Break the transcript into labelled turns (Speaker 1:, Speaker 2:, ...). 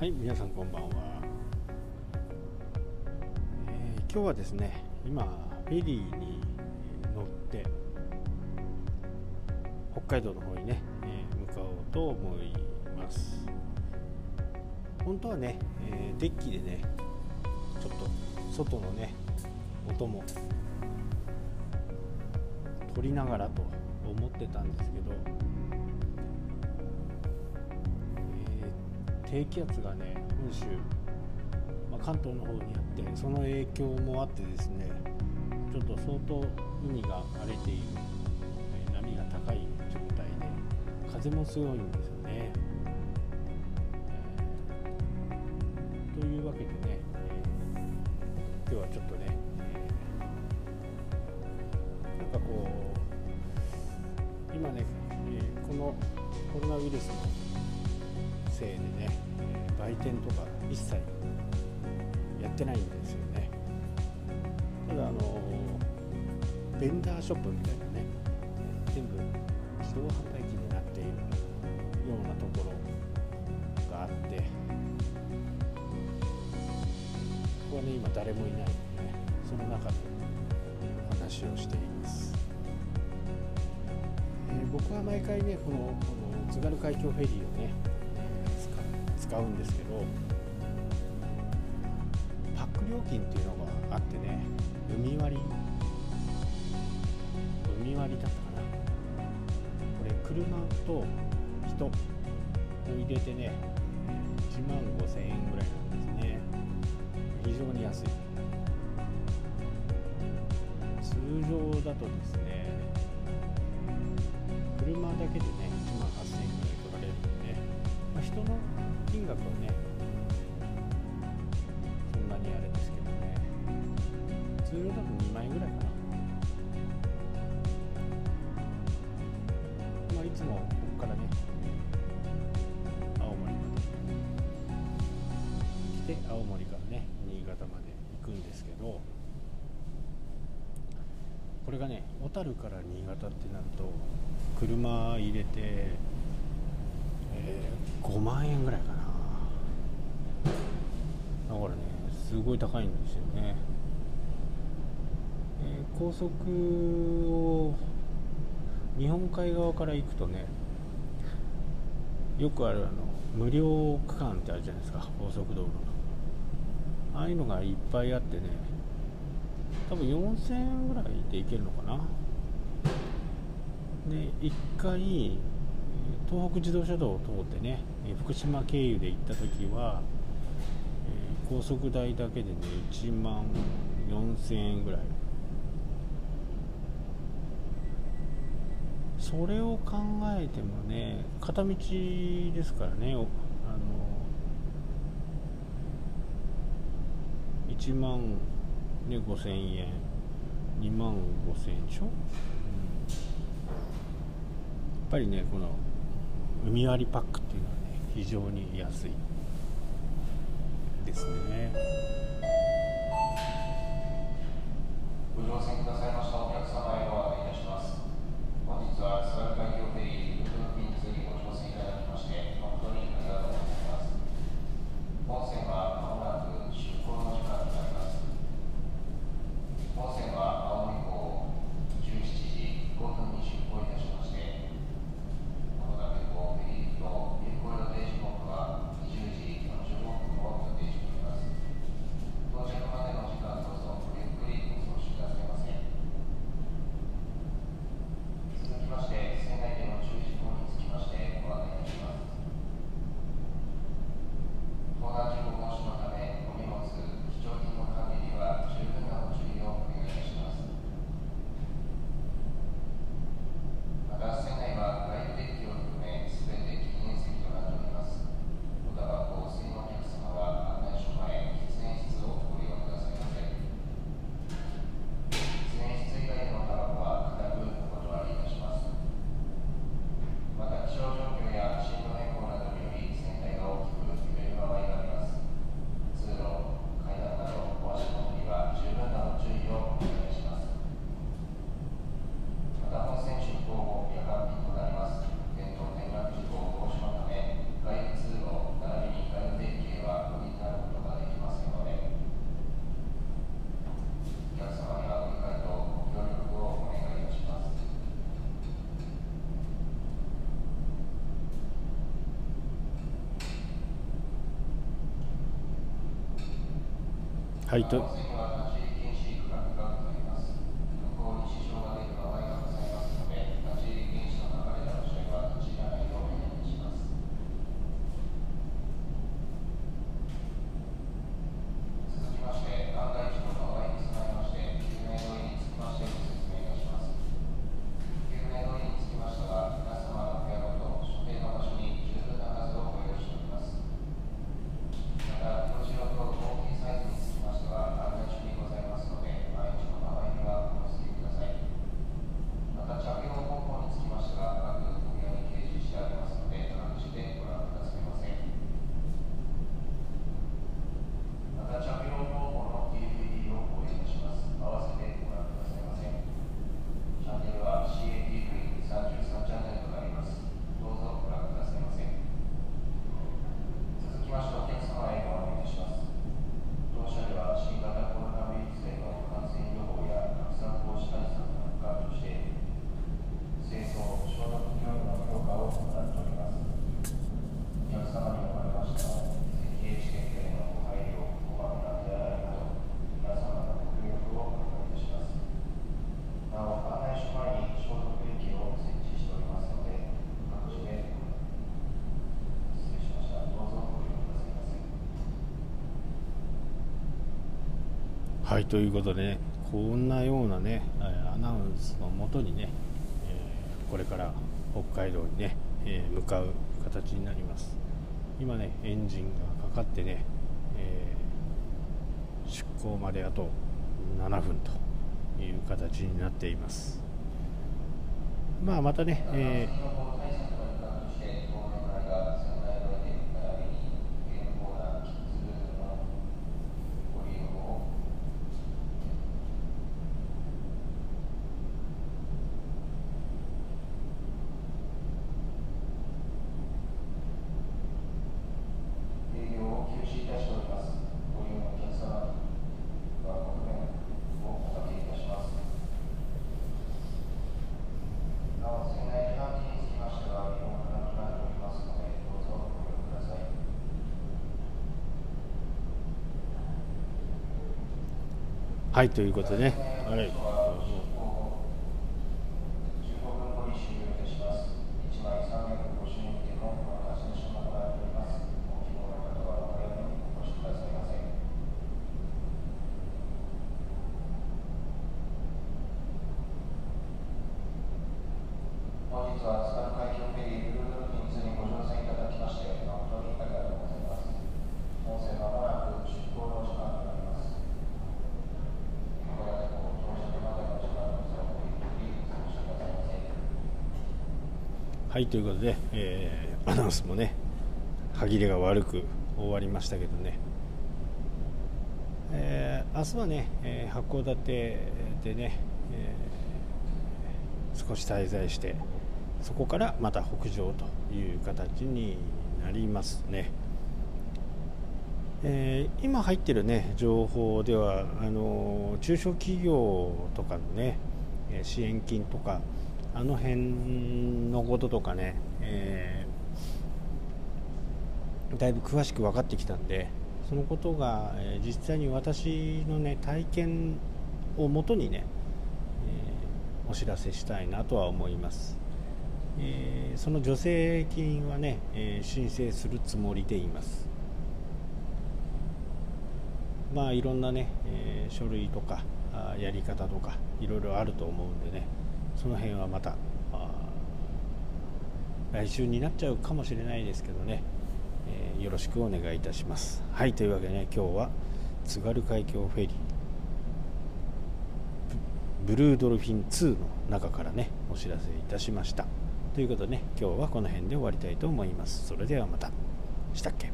Speaker 1: はい皆さんこんばんは、えー今日はですね今フェリーに乗って北海道の方にね、えー向かおうと思います。本当はね、えーデッキでねちょっと外のね音も撮りながらと思ってたんですけど、低気圧がね本州、まあ、関東の方にあってその影響もあってですねちょっと相当海が荒れている、え波が高い状態で風も強いんですよね。えというわけでね、えー今日はちょっとね、えーなんかこう今ね、えこのコロナウイルスのせいでね、えー売店とか一切やってないんですよね。ただあのベンダーショップみたいなねえー全部自動販売機になっているようなところがあってここはね今誰もいないのでねその中でお話をしています、えー僕は毎回ねこのこの津軽海峡フェリーをね使うんですけどパック料金っていうのがあってね海割り海割りだったかな。これ車と人を入れてね1万5000円ぐらいなんですね。非常に安い。通常だとですね車だけでね1万8000円ぐらい取られるんで、まあ、人の額はねそんなにあれですけどね。通常だと2万円ぐらいかな。まあいつもここからね青森まで来て青森からね新潟まで行くんですけどこれがね小樽から新潟ってなると車入れて、えー5万円ぐらいかな。だからねすごい高いんですよね、えー高速を日本海側から行くとねよくあるあの無料区間ってあるじゃないですか高速道路の。ああいうのがいっぱいあってね多分4000円ぐらいで行けるのかな。で1回東北自動車道を通ってね福島経由で行った時は、高速代だけでね1万4000円ぐらい。それを考えてもね片道ですからねあの1万、ね、5000円2万5000円でしょ、うん。やっぱりねこの海割りパックっていうのはね非常に安い。ですね
Speaker 2: ご乗船くださいましたお客様へご案内いたします。本日は津軽海峡フェリールートピンツにご乗船いただきまして誠にありがとうございます。本線はまもなく出港の時間となります。本線は青森港17時5分に出港いたしまして、このためフェリーと入港予定時刻は20時45分を予定しております。到着までの時間どうぞごゆっくりお過ごしくださいませ。続きまして、仙台
Speaker 1: はいと
Speaker 2: 次は立ち入り禁止区画がございます。向こうに支障が出る場合がございますので、立ち入り禁止の流れでの試合は立ち入らないようお願いします。続きまして、万が一の場合に備えまして、救命胴衣につきましてご説明いたします。救命胴衣につきましては、皆様の部屋ごと所定の場所に十分な数をご用意しております。また、表示用と大きいサイズにつきましては、安全中にございますので、毎日の場合にはお忘れください。また、着用方法につきましては、各お部屋に掲示してありますので、各自でご覧くださいませ。また、着用方法の DVD をご用意いたします。合わせてご覧くださいませ。チャンネルは CATV33 チャンネルとなります。どうぞご覧くださいませ。続きましてお客様へご案内いたします。当社では新型コロナウイルスへの感染予防や拡散防止対策の一環として、清掃・消毒業務の強化を行っております。お客様におかれましても、咳エチケットへのご配慮、こまめな手洗いなど、皆様のご協力をお願いいたします。なお、案内所前に消毒液を設置しておりますので、各自で失礼しました。どうぞご利用くださいませ。
Speaker 1: はいということでねこんなようなねアナウンスのもとにね、えーこれから北海道にね、えー向かう形になります。今ねエンジンがかかってね、えー出港まであと7分という形になっています。まあまたね、えー
Speaker 2: 次の方対策の一環として、当面の間、仙台ドで並びにゲームコーナー、キッズルームのご利用を営業を休止いたしております。ご利用のお客様にはご不便をおかけいたします。なお、船内自販機につきましては、利用可能となっておりますので、どうぞご利用ください。
Speaker 1: はいということでね、はい、
Speaker 2: 15分後に終了いたします。1枚350円でのお渡しの品となっております。お希望の方はお早めにお越しくださいませ。本日は津軽海峡フェリーブルードルフィンズにご乗船いただきまして、誠にありがとうございます。本船まもなく出港の時間となります。函館港到着までの時間の差をごゆっくりお過ごしくださいませ。
Speaker 1: はいということで、えーアナウンスもね歯切れが悪く終わりましたけどね、えー明日はね、えー函館でね、えー少し滞在してそこからまた北上という形になりますね。えー今入ってるね情報ではあの中小企業とかのね支援金とかあの辺のこととかね、えーだいぶ詳しく分かってきたんでそのことが、え実際に私のね体験をもとにね、えーお知らせしたいなとは思います。えーその助成金はね、え申請するつもりでいます。まあいろんなね、え書類とかやり方とかいろいろあると思うんでねその辺はまた来週になっちゃうかもしれないですけどね、えーよろしくお願いいたします。はいというわけでね今日は津軽海峡フェリーブブルードルフィン2の中からねお知らせいたしました。ということでね今日はこの辺で終わりたいと思います。それではまた。したっけ？